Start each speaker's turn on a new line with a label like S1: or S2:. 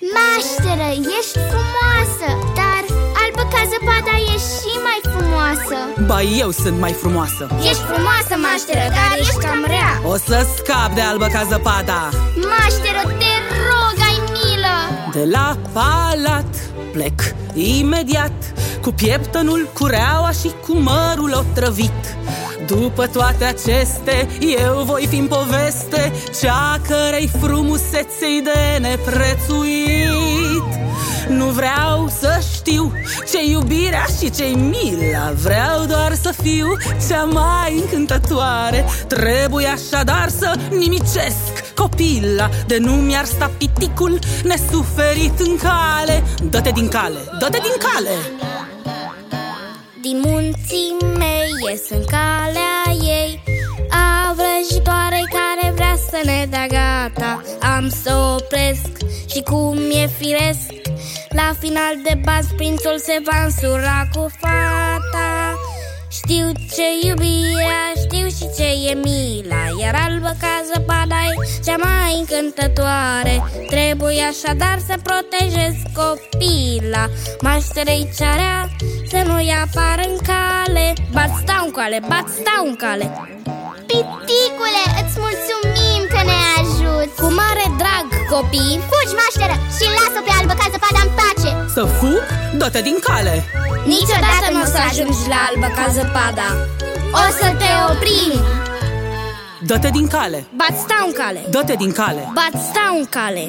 S1: Mașteră, ești frumoasă Dar albă ca zăpada e și mai frumoasă.
S2: Ba, eu sunt mai frumoasă.
S1: Ești frumoasă, mașteră, dar ești cam rea.
S2: O să scap de albă ca zăpada.
S1: Mașteră, te rog, ai milă.
S2: De la palat plec imediat Cu pieptănul, cureaua și cu mărul otrăvit după toate aceste, eu voi fi în poveste Cea cărei frumuseței de neprețuit. Nu vreau să știu ce iubirea și ce mila Vreau doar să fiu cea mai încântătoare. Trebuie așadar să nimicesc copila De nu mi-ar sta piticul nesuferit în cale. Dă-te din cale, dă-te din cale!
S1: Din munții mei ies în calea ei A vrăjitoare care vrea să ne dea gata. Am să opresc și cum e firesc La final de bas prințul se va însura cu fata. Știu ce iubirea, știu și ce e mila Iar albă ca zăpada e cea mai încântătoare. Trebuie așadar să protejez copila Mașterei cearea să nu-i apară în cale. Bat stau în cale, bat stau în cale. Piticule, îți mulțumim că ne ajut
S3: Cu mare drag, copii.
S1: Fugi, mașteră, și lasă pe albă ca zăpada în pace.
S2: Să fug? Dă-te din cale.
S3: Niciodată nu o să ajungi la albă ca zăpada. O să te oprim.
S2: Dă-te din cale.
S3: Bat stau în cale.
S2: Dă-te din cale.
S3: Bat stau în cale